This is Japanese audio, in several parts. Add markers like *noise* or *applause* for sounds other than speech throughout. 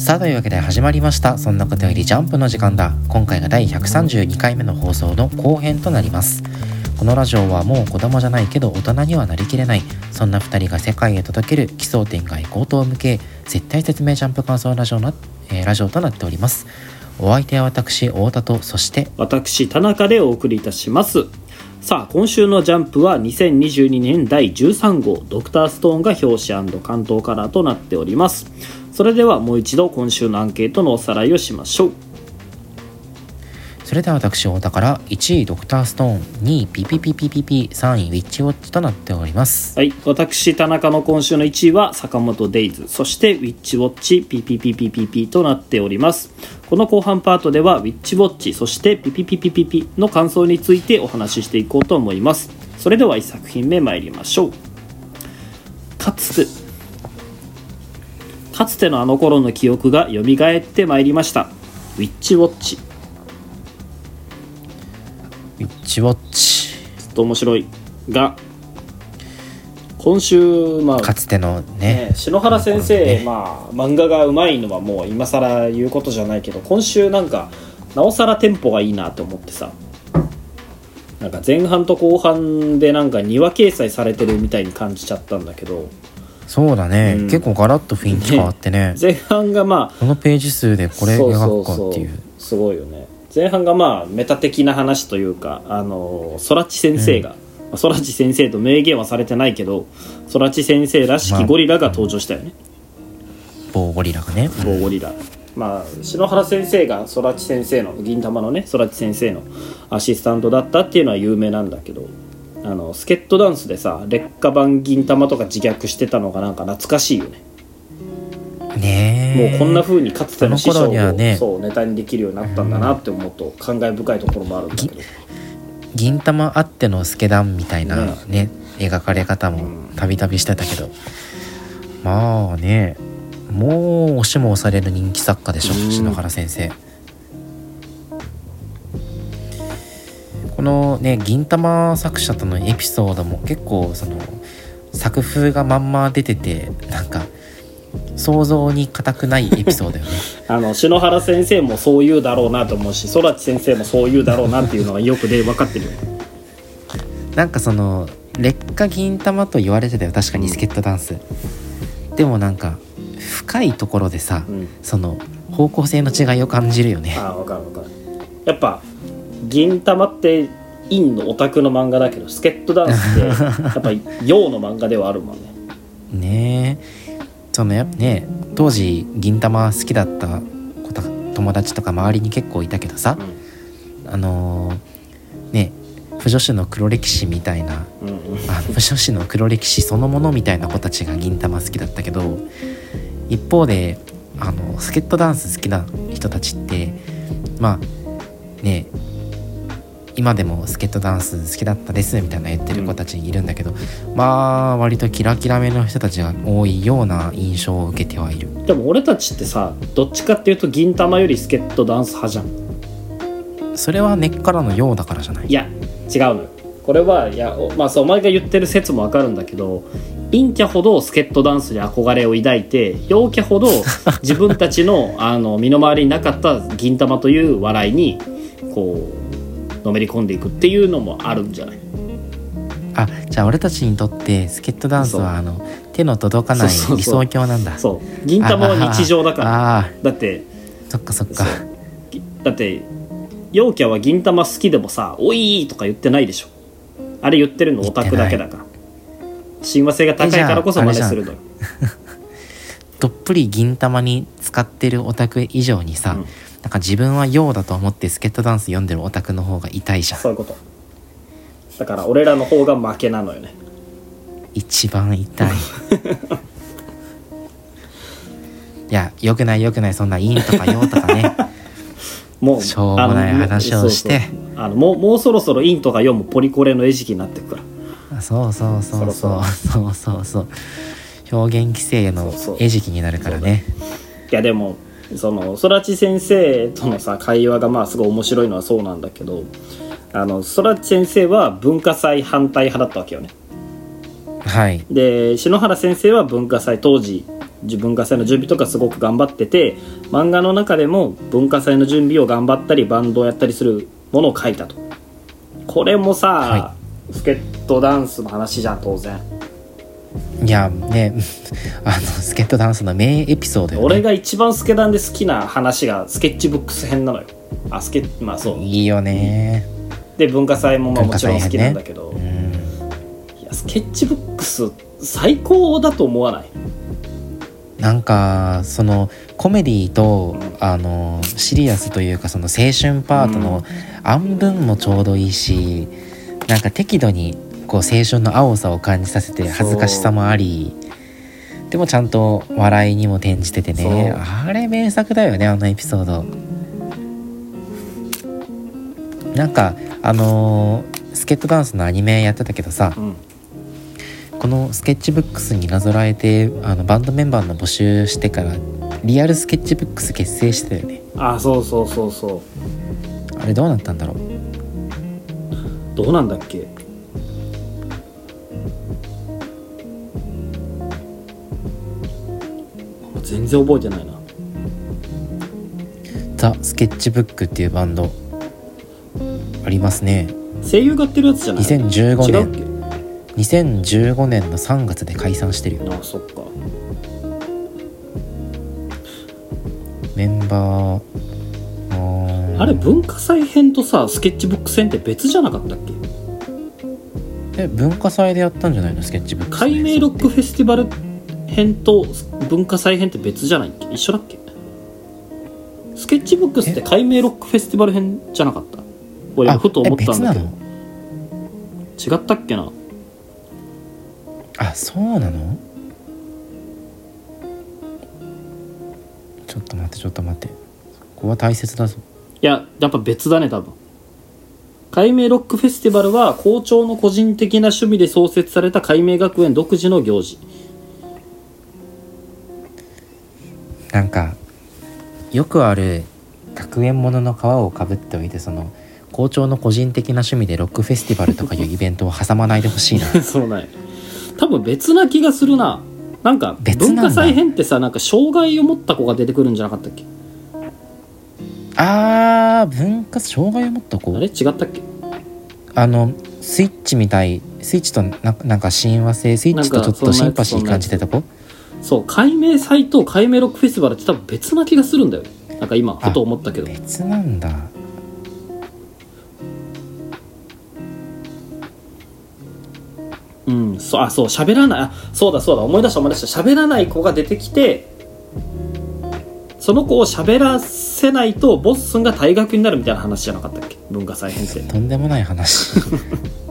さあというわけで始まりました。そんなことよりジャンプの時間だ。今回が第132回目の放送の後編となります。このラジオはもう子供じゃないけど大人にはなりきれない。そんな2人が世界へ届ける奇想天外高等無形絶対説明ジャンプ感想ラジオな、えーラジオとなっております。お相手は私太田とそして私田中でお送りいたします。さあ今週の「ジャンプ」は2022年第13号ドクターストーンが表紙関東カラーとなっております。それではもう一度今週のアンケートのおさらいをしましょう。それでは私太田から1位ドクターストーン2位ピピピピピピ3位ウィッチウォッチとなっております。はい私田中の今週の1位は坂本デイズ。そしてウィッチウォッチピピピピピピとなっております。この後半パートではウィッチウォッチそしてピピピピピピの感想についてお話ししていこうと思います。それでは1作品目参りましょう。かつてかつてのあの頃の記憶が蘇ってまいりました。ウィッチウォッチ。ウィッチウォッチ。ずっと面白いが今週まあかつてのね。ね、篠原先生、ね。まあ漫画がうまいのはもう今更言うことじゃないけど今週なんかなおさらテンポがいいなと思ってさ。なんか前半と後半でなんか2話掲載されてるみたいに感じちゃったんだけどそうだね、うん。結構ガラッと雰囲気変わってね。*laughs* 前半がまこのページ数でこあれ描くかっていう。すごいよね。前半がまあメタ的な話というかあの空知先生が、まあ空知先生と明言はされてないけど空知先生らしきゴリラが登場したよね、某ゴリラがね。某ゴリラ、まあ篠原先生が空知先生の銀玉のね空知先生のアシスタントだったっていうのは有名なんだけどあのスケットダンスでさ劣化版銀玉とか自虐してたのがなんか懐かしいよね。ねえ。もうこんな風にかつての師匠を、頃にはね。そうネタにできるようになったんだなって思うと感慨深いところもあるんだけど。銀玉あってのスケダンみたいなねね描かれ方もたびたびしてたけど、まあねもう押しも押される人気作家でしょうん。篠原先生このね銀玉作者とのエピソードも結構その作風がまんま出ててなんか想像に難くないエピソードよね。*laughs* あの篠原先生もそう言うだろうなと思うし空知先生もそう言うだろうなっていうのがよくで分かってるよ *laughs* なんかその劣化銀玉と言われてたよ。確かにスケットダンス、でもなんか深いところでさ、うん。その方向性の違いを感じるよね。ああ分かる分かる。やっぱ銀玉って陰のオタクの漫画だけどスケットダンスって *laughs* やっぱ陽の漫画ではあるもんね。ねえ。そのやっぱね当時銀玉好きだった子とか友達とか周りに結構いたけどさ、あのーね不女子の黒歴史みたいなうんうん。あの不女子の黒歴史そのものみたいな子たちが銀玉好きだったけど一方であのスケットダンス好きな人たちってまあね今でもスケットダンス好きだったですみたいな言ってる子たちいるんだけど、まあ割とキラキラめの人たちが多いような印象を受けてはいる。でも俺たちってさどっちかっていうと銀玉よりスケットダンス派じゃん。それは根っからのようだからじゃない？いや違うのよ。これはいやおまあそうお前が言ってる説もわかるんだけど陰キャほどスケットダンスに憧れを抱いて陽キャほど自分たちの *laughs* あの身の回りになかった銀玉という笑いにこうのめり込んでいくっていうのもあるんじゃない？あじゃあ俺たちにとってスケットダンスはあの手の届かない理想郷なんだ。そう。銀玉は日常だから。あーあだってーそっかそっか。だって陽キャは銀玉好きでもさ「おい!」とか言ってないでしょ。あれ言ってるのオタクだけだから。親和性が高いからこそ真似するのよ。*laughs* どっぷり銀玉に使ってるオタク以上にさ、うんなんか自分は陽だと思ってスケットダンス読んでるオタクの方が痛いじゃん。そういうこと。だから俺らの方が負けなのよね。一番痛い。*laughs* いやよくないよくないそんな陰とか陽とかね。*laughs* もうしょうもない話をして。あのもうもうそろそろインとか4もポリコレの餌食になってくから。そうそうそうそう。そうそうそう。表現規制の餌食になるからね。いやでもその空知先生とのさ会話がまあすごい面白いのはそうなんだけどあの空知先生は文化祭反対派だったわけよね。はい。で篠原先生は文化祭当時自文化祭の準備とかすごく頑張ってて漫画の中でも文化祭の準備を頑張ったりバンドをやったりするものを書いたと。これもさ、はスケットダンスの話じゃん当然いやね *laughs* あのスケートダンスの名エピソードよ、ね、俺が一番スケダンで好きな話がスケッチブックス編なのよ。あスケまあそう。いいよね。で文化祭もまあもちろん好きなんだけど、うん。いやスケッチブックス最高だと思わない？なんかそのコメディとあのシリアスというかその青春パートの暗文もちょうどいいしなんか適度にこう青春の青さを感じさせて恥ずかしさもありでもちゃんと笑いにも転じててね。あれ名作だよねあのエピソード。なんかあのースケットダンスのアニメやってたけどさうん。このスケッチブックスになぞらえてあのバンドメンバーの募集してからリアルスケッチブックス結成してたよね。あそうそうそうそう。あれどうなったんだろう？どうなんだっけ？全然覚えてないな。ザ・スケッチブックっていうバンド。ありますね。声優がやってるやつじゃない？2015違うっ年け2015年の3月で解散してるよ。あそっか。メンバーあれ文化祭編とさスケッチブック戦って別じゃなかったっけ？え文化祭でやったんじゃないの？スケッチブック解明ロックフェスティバル編と文化祭編って別じゃないっけ？一緒だっけ？スケッチブックスって解明ロックフェスティバル編じゃなかった？俺あふと思ったんだけど。違ったっけな？あそうなの？ちょっと待ってちょっと待って。ここは大切だぞ。いややっぱ別だね多分。解明ロックフェスティバルは校長の個人的な趣味で創設された解明学園独自の行事なんかよくある学園ものの皮をかぶっておいてその校長の個人的な趣味でロックフェスティバルとかいうイベントを挟まないでほしいな。*laughs* そうなんや多分別な気がするな。なんか文化祭編ってさなんか障害を持った子が出てくるんじゃなかったっけ？あー文化障害を持った子？あれ？違ったっけ？あのスイッチみたいスイッチとななんか親和性スイッチとちょっとシンパシー感じてた子？そう解明祭と解明ロックフェスティバルって多分別な気がするんだよなんか今ふと思ったけど。別なんだ。うんそうあそう喋らない。あそうだそうだ思い出した思い出した。喋らない子が出てきてその子を喋らせないとボッスンが退学になるみたいな話じゃなかったっけ？文化祭編ってとんでもない話。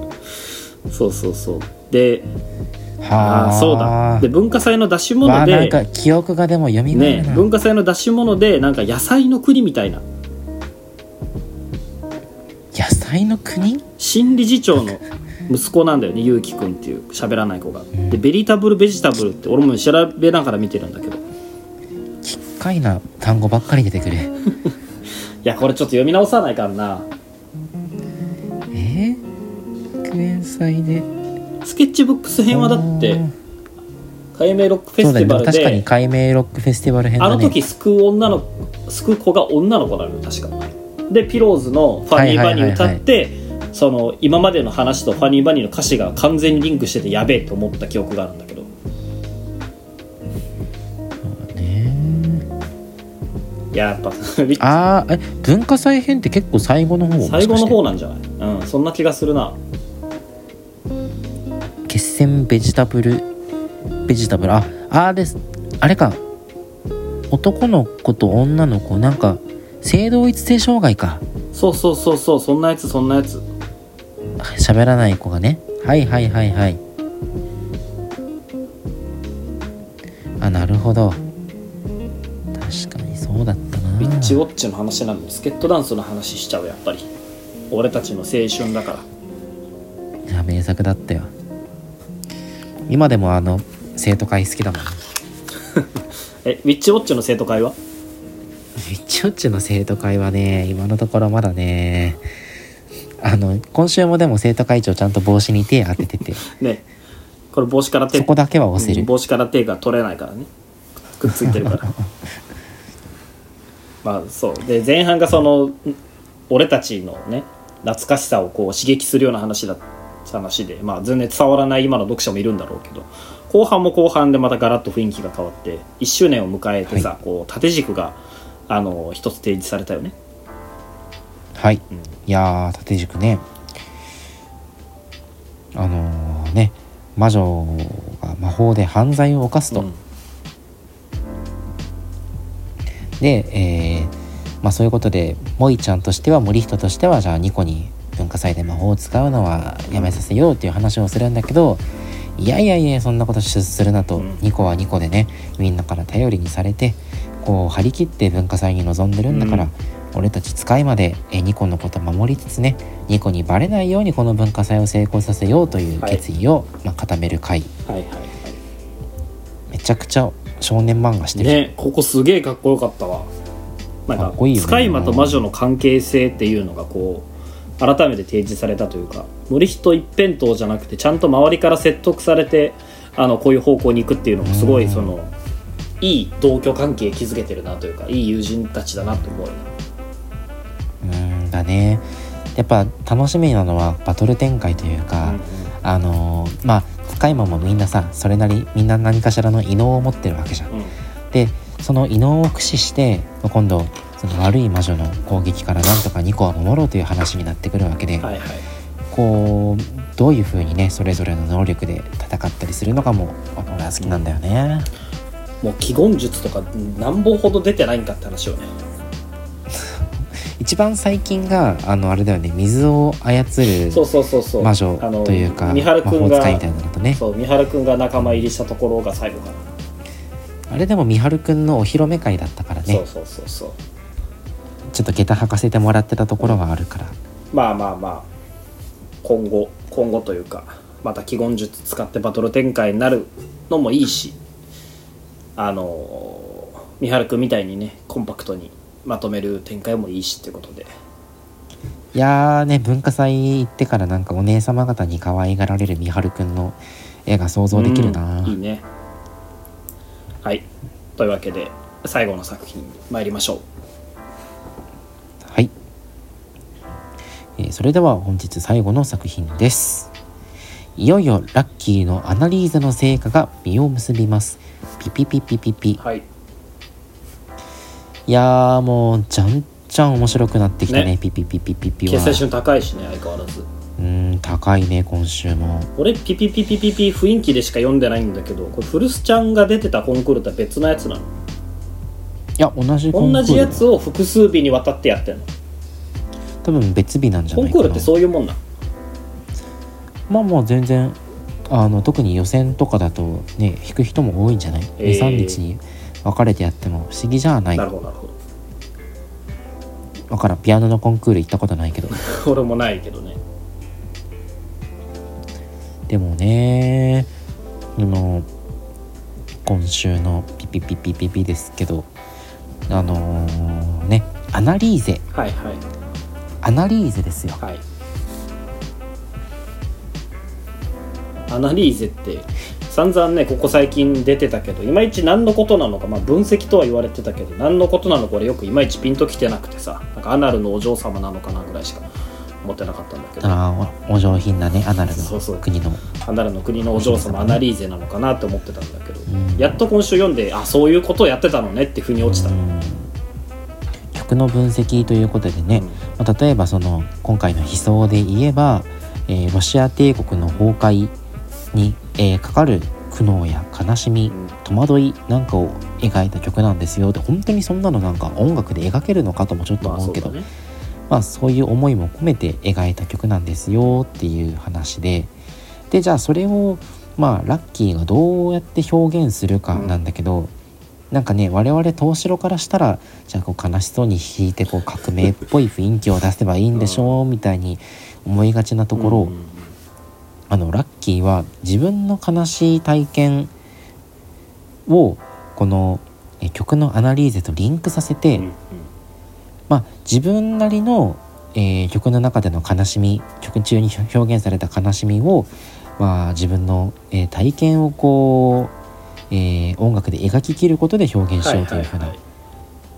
*laughs* そうそうそう。ではああそうだ。で文化祭の出し物わあなんでか記憶がでも蘇るな、ね文化祭の出し物でなんか野菜の国みたいな。野菜の国？新理事長の息子なんだよね *laughs* ゆうきくんっていう喋らない子が、ん。でベリタブルベジタブルって俺も調べながら見てるんだけど。い奇怪な単語ばっかり出てくる。*laughs* やこれちょっと読み直さないかんな。えー、学園祭でスケッチブックス編はだってうん。解明ロックフェスティバル確かにで解明ロックフェスティバル編だね。あの時救う女の救う子が女の子なのよ確か。でピローズの「ファニーバニー」歌って、その今までの話と「ファニーバニー」の歌詞が完全にリンクしててやべえと思った記憶があるんだけど。ねいややっぱ *laughs* あーえ文化祭編って結構最後の方最後の方なんじゃない？うんそんな気がするな決戦ベジタブルベジタブルああーです。あれか。男の子と女の子なんか性同一性障害か。そうそうそうそうそんなやつそんなやつ。喋らない子がね。はいはいはいはい。あなるほど。確かにそうだったな。ビッチウォッチの話なのにスケットダンスの話しちゃうやっぱり。俺たちの青春だから。いや名作だったよ今でもあの生徒会好きだもん。*laughs* えウィッチウォッチの生徒会は？ウィッチウォッチの生徒会はね今のところまだねあの今週もでも生徒会長ちゃんと帽子に手当ててて。*laughs* ね。これ帽子から手そこだけは押せる。うん帽子から手が取れないからね。くっついてるから。*laughs* まあそう。で前半がそのん俺たちのね懐かしさをこう刺激するような話だ話でまあ全然伝わらない今の読者もいるんだろうけど後半も後半でまたガラッと雰囲気が変わって1周年を迎えてさ、こう縦軸があの一つ提示されたよね。はい、うん。いやー縦軸ね。あのーね魔女が魔法で犯罪を犯すと、うん。で、えーまあ、そういうことで萌ちゃんとしては森人としてはじゃあニコに文化祭で魔法を使うのはやめさせようっていう話をするんだけどいやいやいやそんなことするなと、うん。ニコはニコでねみんなから頼りにされてこう張り切って文化祭に臨んでるんだから、うん。俺たち使いまでえニコのこと守りつつねニコにバレないようにこの文化祭を成功させようという決意を、まあ、固める回めちゃくちゃ少年漫画しいてる、ねここすげえかっこよかったわ。なんかかっこいいよね。使い魔と魔女の関係性っていうのがこう改めて提示されたというか森人一辺倒じゃなくてちゃんと周りから説得されてあのこういう方向に行くっていうのもすごいうん。そのいい同居関係築けてるなというかいい友人たちだなと思う。うーんだね。やっぱ楽しみなのはバトル展開というか、あのーまあ使い魔もみんなさそれなりみんな何かしらの異能を持ってるわけじゃん。うん。うんでその異能を駆使してまあ今度その悪い魔女の攻撃からなんとかニコは守ろうという話になってくるわけで、はいはい。こうどういう風にねそれぞれの能力で戦ったりするのかも俺は好きなんだよね。もう祈言術とか何本ほど出てないんかって話よね。*laughs* 一番最近があのあれだよね水を操るそうそうそうそう。魔女というか魔法使いみたいなのとね。そう三原君が仲間入りしたところが最後かな、あれでも三春くんのお披露目会だったからね。そうそうそうそうちょっと下駄履かせてもらってたところはあるから。まあまあまあ。今後今後というかまた祈言術使ってバトル展開になるのもいいし。あの三原君みたいにねコンパクトにまとめる展開もいいしってことで。いやーね文化祭行ってからなんかお姉様方に可愛がられる三春くんの絵が想像できるな、うんいいね。はい。というわけで最後の作品に参りましょうえーそれでは本日最後の作品です。いよいよラッキーのアナリーゼの成果が実を結びます。ピピピピピピ。はい。いやーもうじゃんじゃん面白くなってきたね。ね。ピピピピピピは。決済順高いしね相変わらず。うーん高いね今週も。俺ピピピピピピ雰囲気でしか読んでないんだけどこれフルスちゃんが出てたコンクールとは別のやつなの？いや同じコンクール同じやつを複数日にわたってやってんの多分別日なんじゃないかな。コンクールってそういうもんなの？まあもう全然あの特に予選とかだとね弾く人も多いんじゃない、えー。23日に分かれてやっても不思議じゃない。なるほどなるほわからんピアノのコンクール行ったことないけど。ど *laughs* 俺もないけどね。でもねあの今週のピピピピピピですけどあのーねアナリーゼ。はいはいアナリーゼですよ。はい。アナリーゼって散々ねここ最近出てたけどいまいち何のことなのかまあ分析とは言われてたけど何のことなのか俺よくいまいちピンときてなくてさなんかアナルのお嬢様なのかなぐらいしか思ってなかったんだけど。あーおお上品なねアナルの国の。アナルの国のお嬢様アナリーゼなのかなって思ってたんだけど、うん。やっと今週読んであそういうことをやってたのねって腑に落ちた、うん。曲の分析ということでね、まあ例えばその今回の悲壮で言えば、えーロシア帝国の崩壊に、えーかかる苦悩や悲しみうん戸惑いなんかを描いた曲なんですよ。で本当にそんなのなんか音楽で描けるのかともちょっとまあ思けど、そううだね。まあそういう思いも込めて描いた曲なんですよっていう話で。でじゃあそれをまあラッキーがどうやって表現するかなんだけど、なんかね我々東城からしたらじゃあこう悲しそうに弾いてこう革命っぽい雰囲気を出せばいいんでしょうみたいに思いがちなところ、うん。あのラッキーは自分の悲しい体験をこのえ曲のアナリーゼとリンクさせて、まあ、自分なりの、えー曲の中での悲しみ曲中に表現された悲しみを、まあ、自分の、えー体験をこうえー音楽で描ききることで表現しようというふうな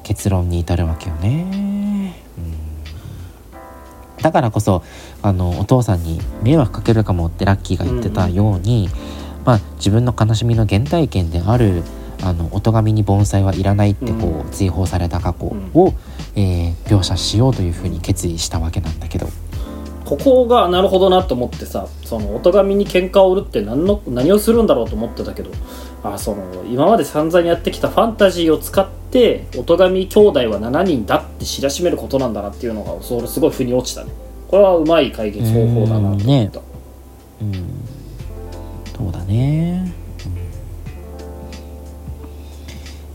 結論に至るわけよね。うんだからこそあのお父さんに迷惑かけるかもってラッキーが言ってたように、まあ、自分の悲しみの原体験であるあの音神に盆栽はいらないってこうう追放された過去を、えー描写しようというふうに決意したわけなんだけど。ここがなるほどなと思ってさその音神に喧嘩を売るって何の何をするんだろうと思ってたけどあその今まで散々やってきたファンタジーを使って音神兄弟は7人だって知らしめることなんだなっていうのがそれすごい腑に落ちたね。これはうまい解決方法だなと思った、うんね。うん、そうだね、うん。い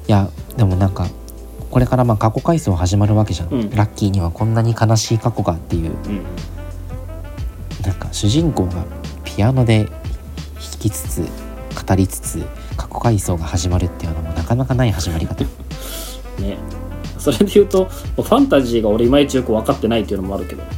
やでもなんかこれからまあ過去回想始まるわけじゃん、うん。ラッキーにはこんなに悲しい過去がっていう。うん主人公がピアノで弾きつつ語りつつ過去回想が始まるっていうのもなかなかない始まり方。*laughs* ね。それで言うとファンタジーが俺いまいちよく分かってないっていうのもあるけど。*laughs*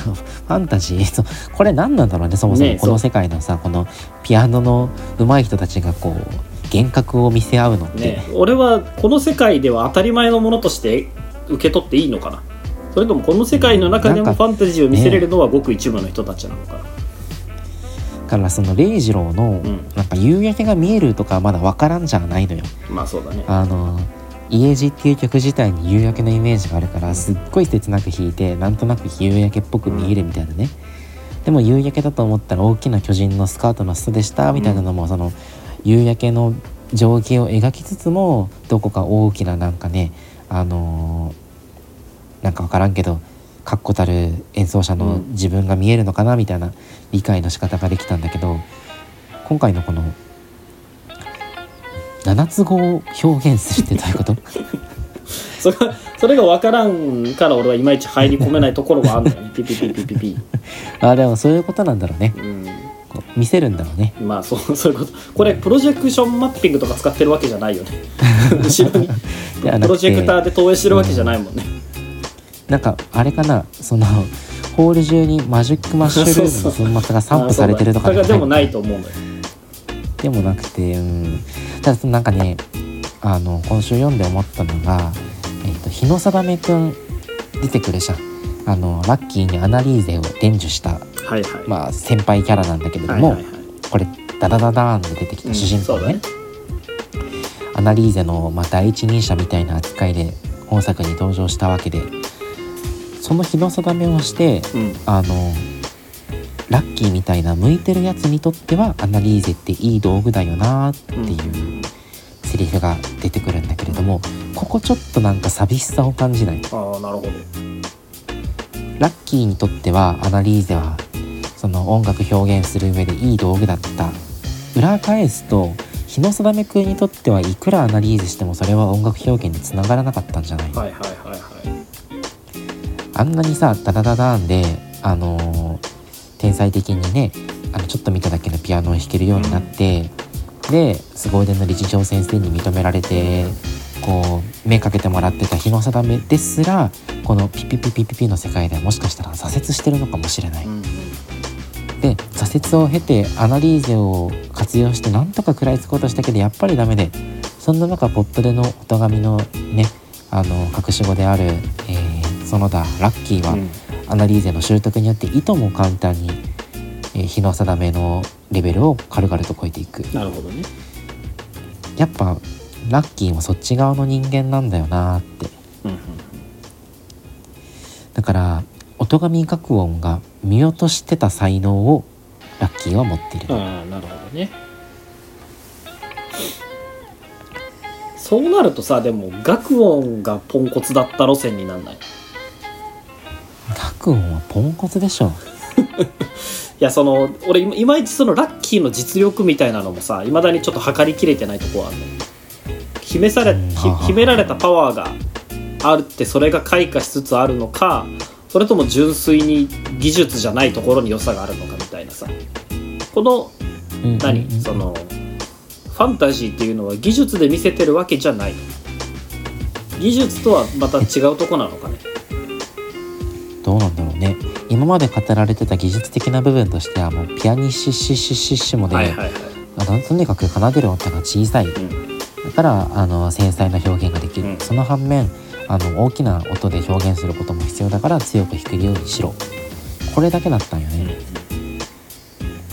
ファンタジー？*laughs* これ何なんだろうねそもそも。ねこの世界のさ、このピアノの上手い人たちがこう幻覚を見せ合うのって、ね俺はこの世界では当たり前のものとして受け取っていいのかなそれともこの世界の中でもファンタジーを見せれるのはごく一部の人たちなのか。な、だからその礼二郎のうん。なんか夕焼けが見えるとかはまだ分からんじゃないのよ。まあそうだね。あの家路っていう曲自体に夕焼けのイメージがあるからすっごい切なく弾いてなんとなく夕焼けっぽく見えるみたいなね。でも夕焼けだと思ったら大きな巨人のスカートの裾でしたみたいなのも、その夕焼けの情景を描きつつもどこか大きななんかねあのーなんか分からんけど確固たる演奏者のうん。自分が見えるのかなみたいな理解の仕方ができたんだけど今回のこの七つ子を表現するってどういうこと？*laughs* それがそれが分からんから俺はいまいち入り込めないところがあるんだよ。ね *laughs* ピピピピピピ。あでもそういうことなんだろうね。うん。こう見せるんだろうね。まあそうそういうこと。これプロジェクションマッピングとか使ってるわけじゃないよね。*laughs* 後ろに。プロジェクターで投影してるわけじゃないもんね、なんかあれかなその *laughs* ホール中にマジックマッシュルームの粉末が散布されてるとかでもない？いと思うんだよ。でもなくてうん。ただなんかねあの今週読んで思ったのが、えっと日野定くん出てくるじゃん。あのラッキーにアナリーゼを伝授した、はいはい。まあ、先輩キャラなんだけれども、はいはいはい。これダダダダーンで出てきた主人公ね,、うんね。アナリーゼの、まあ、第一人者みたいな扱いで本作に登場したわけでその日の定めをしてうん。あのラッキーみたいな向いてるやつにとってはアナリーゼっていい道具だよなっていうセリフが出てくるんだけれどもここちょっとなんか寂しさを感じない。ああなるほど。ラッキーにとってはアナリーゼはその音楽表現する上でいい道具だった。裏返すと日野定くんにとってはいくらアナリーゼしてもそれは音楽表現につながらなかったんじゃないはいはいはいあんなにさダダダダーンであのー天才的にねあのちょっと見ただけのピアノを弾けるようになって、で凄腕の理事長先生に認められてこう目かけてもらってた日の定めですらこのピピピピピピの世界ではもしかしたら挫折してるのかもしれない。うんで挫折を経てアナリーゼを活用してなんとか食らいつこうとしたけどやっぱりダメでそんな中ポットでの音神のねあの隠し子である、えー園田ラッキーは、うん。アナリーゼの習得によっていとも簡単に、えー日の定めのレベルを軽々と超えていく。なるほどね。やっぱラッキーもそっち側の人間なんだよなーって。うんうんだから音神学音が見落としてた才能をラッキーは持っている、ああなるほどね。そうなるとさでも学音がポンコツだった路線になんない？学音はポンコツでしょ。*laughs* いやその俺いまいちそのラッキーの実力みたいなのもさいまだにちょっと測りきれてないとこはあるの秘めされうんひ秘められたパワーがあるってそれが開花しつつあるのかそれとも純粋に技術じゃないところに良さがあるのかみたいなさ。この何、そのファンタジーっていうのは技術で見せてるわけじゃない。技術とはまた違うとこなのかねどうなんだろうね。今まで語られてた技術的な部分としてはもうピアニッシッシッシッシッシモで、はいはいはいとにかく奏でる音が小さいだうんからあの繊細な表現ができる、うんその反面あの大きな音で表現することも必要だから強く弾けるようにしろこれだけだったんよね、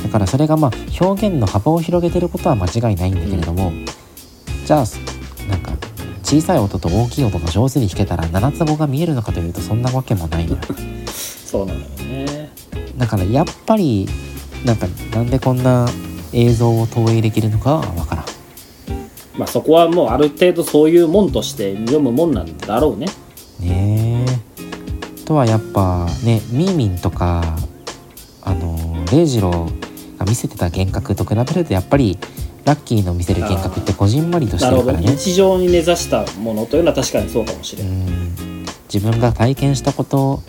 だからそれがまあ表現の幅を広げてることは間違いないんだけれども、じゃあ小さい音と大きい音が上手に弾けたら七つ子が見えるのかというとそんなわけもないのよ *laughs* そうなのよね。だからやっぱりなんかなんでこんな映像を投影できるのかはわからん。まあそこはもうある程度そういうもんとして読むもんなんだろうね。ねえ。とはやっぱねみーみんとかあの礼二郎が見せてた幻覚と比べるとやっぱりラッキーの見せる幻覚ってこじんまりとしてるからね。日常に根ざしたものというのは確かにそうかもしれうない、ん。自分が体験したこと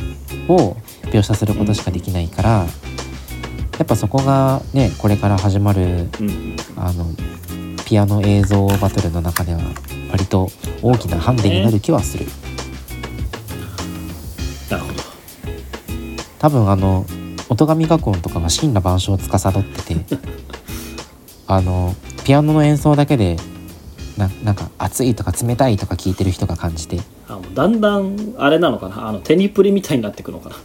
を描写することしかできないから、やっぱそこがねこれから始まるうんあのピアノ映像バトルの中では割と大きなハンデになる気はする、なるほど。多分あの音神学音とかが神羅万象を司ってて *laughs* あのピアノの演奏だけでななんか熱いとか冷たいとか聞いてる人が感じて。あもうだんだんあれなのかな？あのテニプリみたいになってくのかな？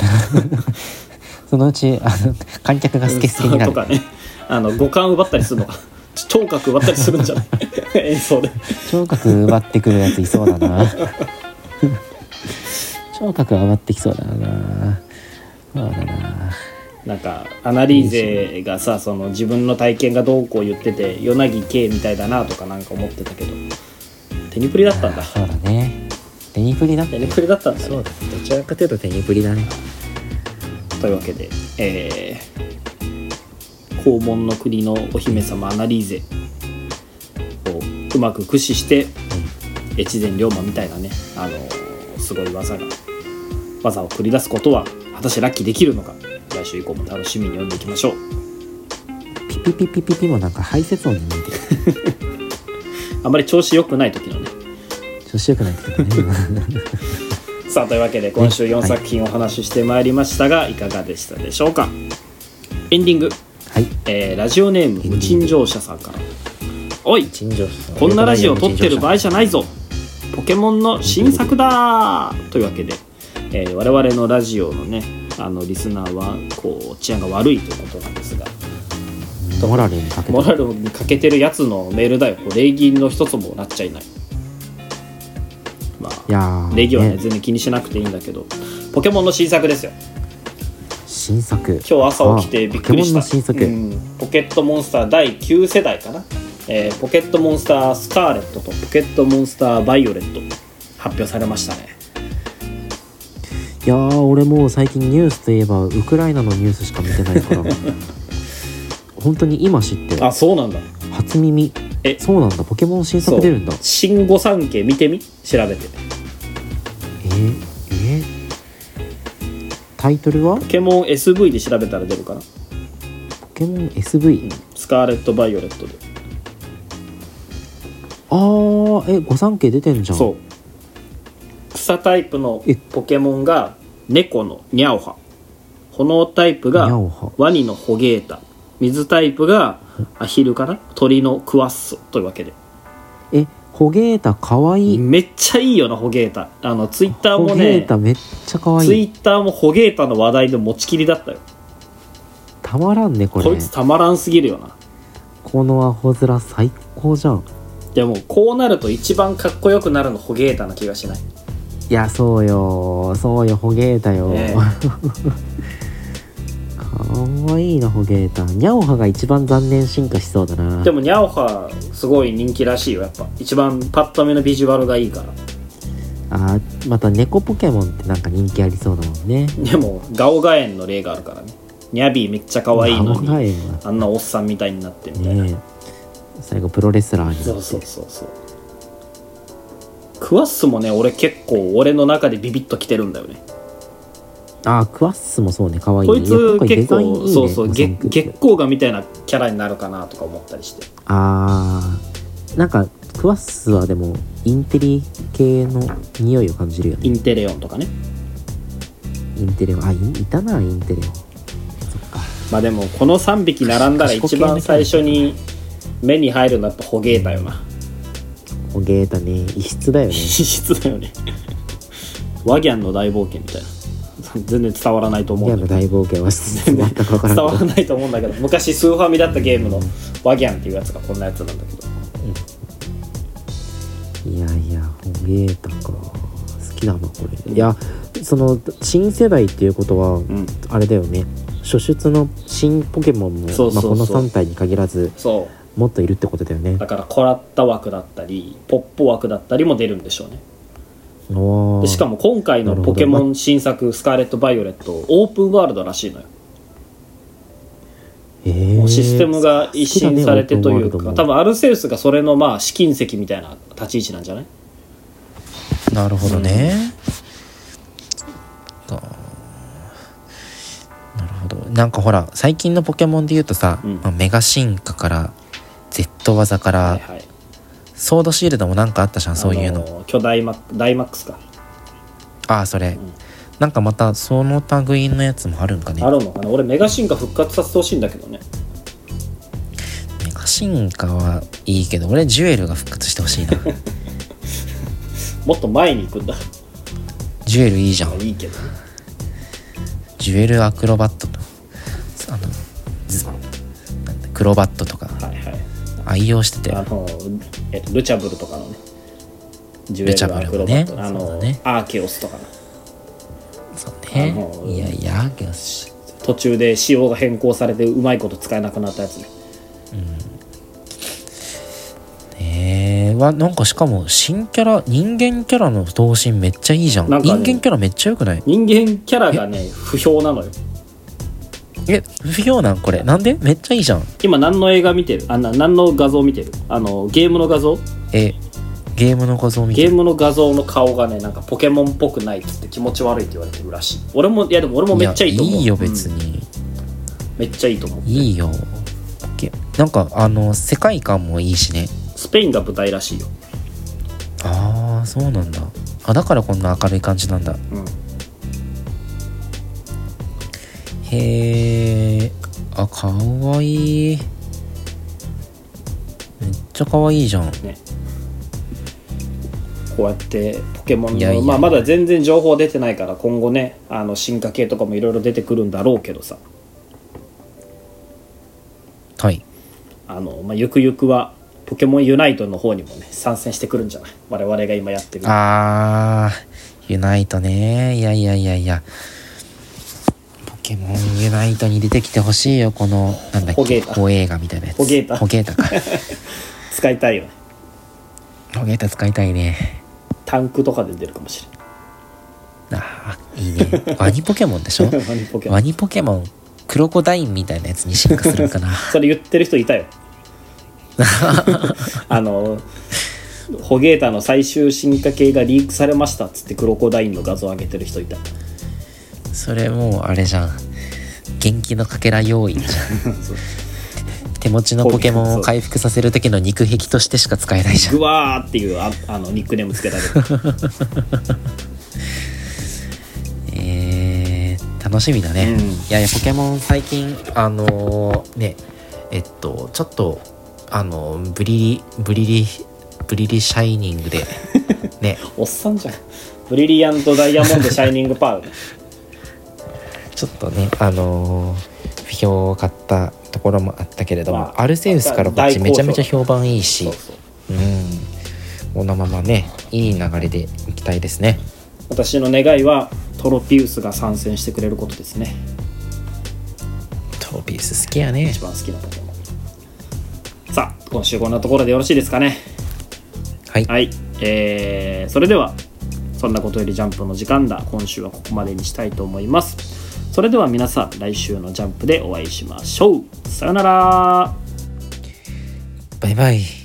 *laughs* そのうちあの観客がスケスケになる。とかね。あの五感奪ったりするのか。な聴覚奪ったりするんじゃない？*laughs* 演奏で。聴覚奪ってくるやついそうだな。*laughs* 聴覚は奪ってきそうだな。そうだななんかアナリーゼがさその自分の体験がどうこう言ってて夜凪圭みたいだなとかなんか思ってたけどテニプリだったんだ。そうだね。テニプリだってテニプリだったんだね。そうだどちらかというとテニプリだね。というわけでえー黄門の国のお姫様アナリーゼをうまく駆使して越前龍馬みたいなねあのすごい技が技を繰り出すことは果たしてラッキーできるのか来週以降も楽しみに読んでいきましょう。ピピピピピピもなんか排泄音に見えてる *laughs* あんまり調子良くない時のね。調子よくないけどね *laughs* さあというわけで今週4作品お話ししてまいりましたが、い、かがでしたでしょうか？エンディング、はい。えーラジオネーム無賃乗車さんから「おい陳情こんなラジオ撮ってる場合じゃないぞ。ポケモンの新作だ!」というわけで、えー我々のラジオのねあのリスナーはこう治安が悪いということなんですが。モラルにかけて。モラルに欠けてるやつのメールだよ。こう礼儀の一つもなっちゃいない。まあい礼儀はねね。全然気にしなくていいんだけどポケモンの新作ですよ。新作。今日朝起きてびっくりした。あポケモンの新作。うん。ポケットモンスター第9世代かな、えーポケットモンスタースカーレットとポケットモンスターバイオレット発表されましたね。いやー俺もう最近ニュースといえばウクライナのニュースしか見てないから。*laughs* 本当に今知ってあそうなんだ。初耳。え。そうなんだ。ポケモン新作出るんだ。新御三家見てみ？調べて。えー、えー、タイトルは？ポケモン SV で調べたら出るかな、ポケモン SV、スカーレット・バイオレットで。あーえ御三家出てんじゃん。そう。草タイプのえ。ポケモンが猫のニャオハ。炎タイプニがワニのホゲータ。水タイプがアヒルかな鳥のクワッスというわけで。えホゲータかわい。い、めっちゃいいよなホゲータ。あのツイッターホもねゲータめっちゃかわい。ツいイッターもホゲータの話題で持ちきりだったよ。たまらんねこれ。こいつたまらんすぎるよな。このアホ面最高じゃん。でもこうなると一番かっこよくなるのホゲータな気がしないいやそうよ。そうよホゲータよ、ね。*laughs* かわいいなホゲータニャオハが一番残念進化しそうだな。でもニャオハすごい人気らしいよやっぱ。一番パッと見のビジュアルがいいから。あーまた猫ポケモンってなんか人気ありそうだもんね。でもガオガエンの例があるからね。ニャビーめっちゃ可愛いのにあんなおっさんみたいになってみたいな、ね最後プロレスラーにそうそうそうそうクワッスもね俺結構俺の中でビビッときてるんだよね。あークワッスもそうね。かわいいこいつ結ザインいいね。構そうそう月月光河みたいなキャラになるかなとか思ったりして。あー。なんかクワッスはでもインテリ系の匂いを感じるよね。インテレオンとかね。インテレオあいいたなインテレオそっか。まあでもこの3匹並んだら一番最初に目に入るのはやっぱホゲータよなホゲータね。異質だよね。異質だよね。ワギャンの大冒険みたいな。全然伝わらないと思う。んだけどギャの大冒険は全然伝わらないと思うんだけど。昔スーファミだったゲームのワギャンっていうやつがこんなやつなんだけど。いやいやホゲータか。好きだなこれ。いやその新世代っていうことは、ん。あれだよね。初出の新ポケモンもまあ、この3体に限らず。そうもっといるってことだよね。だからコラッタ枠だったりポッポ枠だったりも出るんでしょうね。しかも今回のポケモン新作「スカーレット・バイオレット」オープンワールドらしいのよ。えー。システムが一新されてというか、ね多分アルセウスがそれのまあ試金石みたいな立ち位置なんじゃない？なるほどね、かなるほど。なんかほら最近のポケモンで言うとさ、うん。まあメガ進化から Z 技から、はいはい。ソードシールドもなんかあったじゃんそういうの、あ巨大マックダイマックスか。ああそれ、なんかまたその類のやつもあるんかね。あるのかな？俺メガ進化復活させてほしいんだけどね。メガ進化はいいけど俺ジュエルが復活してほしいな。*laughs* もっと前に行くんだ。ジュエルいいじゃん。いいけどね。ジュエルアクロバットとあのクロバットとか。は愛用してて。あの、えっと、ルチャブルとかのね。ジュエルチャルアクロバット、あそうの、だね。アーケオスとかの。そうあねのいやいやよし途中で仕様が変更されてうまいこと使えなくなったやつね。え。ー、わなんかしかも新キャラ人間キャラの頭身めっちゃいいじゃん。ね人間キャラめっちゃよくない？人間キャラがね不評なのよえ不評なんこれ。なんで？めっちゃいいじゃん。今何の映画見てる？あな何の画像見てる？あのゲームの画像？えゲームの画像見てゲームの画像の顔がねなんかポケモンっぽくないっつって気持ち悪いって言われてるらしい。俺もいやでも俺もめっちゃいいと思う。やいいよ別に、うんめっちゃいいと思う。いいよ。けなんかあの世界観もいいしね。スペインが舞台らしいよ。ああそうなんだ。あだからこんな明るい感じなんだ。うんへえあかわいい。めっちゃかわいいじゃん。ね。こうやってポケモンのいやいや。まあ、まだ全然情報出てないから今後ねあの進化系とかもいろいろ出てくるんだろうけどさ。はい。あの、まあ、ゆくゆくはポケモンユナイトの方にもね参戦してくるんじゃない？我々が今やってる。あー。ユナイトね。いやいやいやいや。ポケモンユナイトに出てきてほしいよ。このなんだっけホゲータ。ホ映画みたいなやつ。ホゲータ。ホゲータか。*laughs* 使いたいよね。ホゲータ使いたいね。タンクとかで出るかもしあーいいね。ワニポケモンでしょ？*laughs* ワニポケモン。ワニポケモンクロコダインみたいなやつに進化するんかな。*laughs* それ言ってる人いたよ。あのホゲータの最終進化系がリークされましたっつってクロコダインの画像上げてる人いたそれもうあれじゃん。元気のかけら要因じゃん。*laughs* 手持ちのポケモンを回復させる時の肉壁としてしか使えないじゃん。グワーっていうああのニックネームつけられるえー、楽しみだね、うん。いやいやポケモン最近あのーねえっとちょっとあのブリリブリリブリリシャイニングでね。*laughs* おっさんじゃん。ブリリアントダイヤモンドシャイニングパール。ねちょっとねあのー不評を買ったところもあったけれども、まあアルセウスからこっちめちゃめちゃ評判いいしそうん。このままねいい流れでいきたいですね。私の願いはトロピウスが参戦してくれることですね。トロピース好きやね。一番好きなポケモンさあ今週こんなところでよろしいですかね。はい。はい。えー、それではそんなことよりジャンプの時間だ。今週はここまでにしたいと思いますそれでは皆さん来週のジャンプでお会いしましょう。さよなら。バイバイ。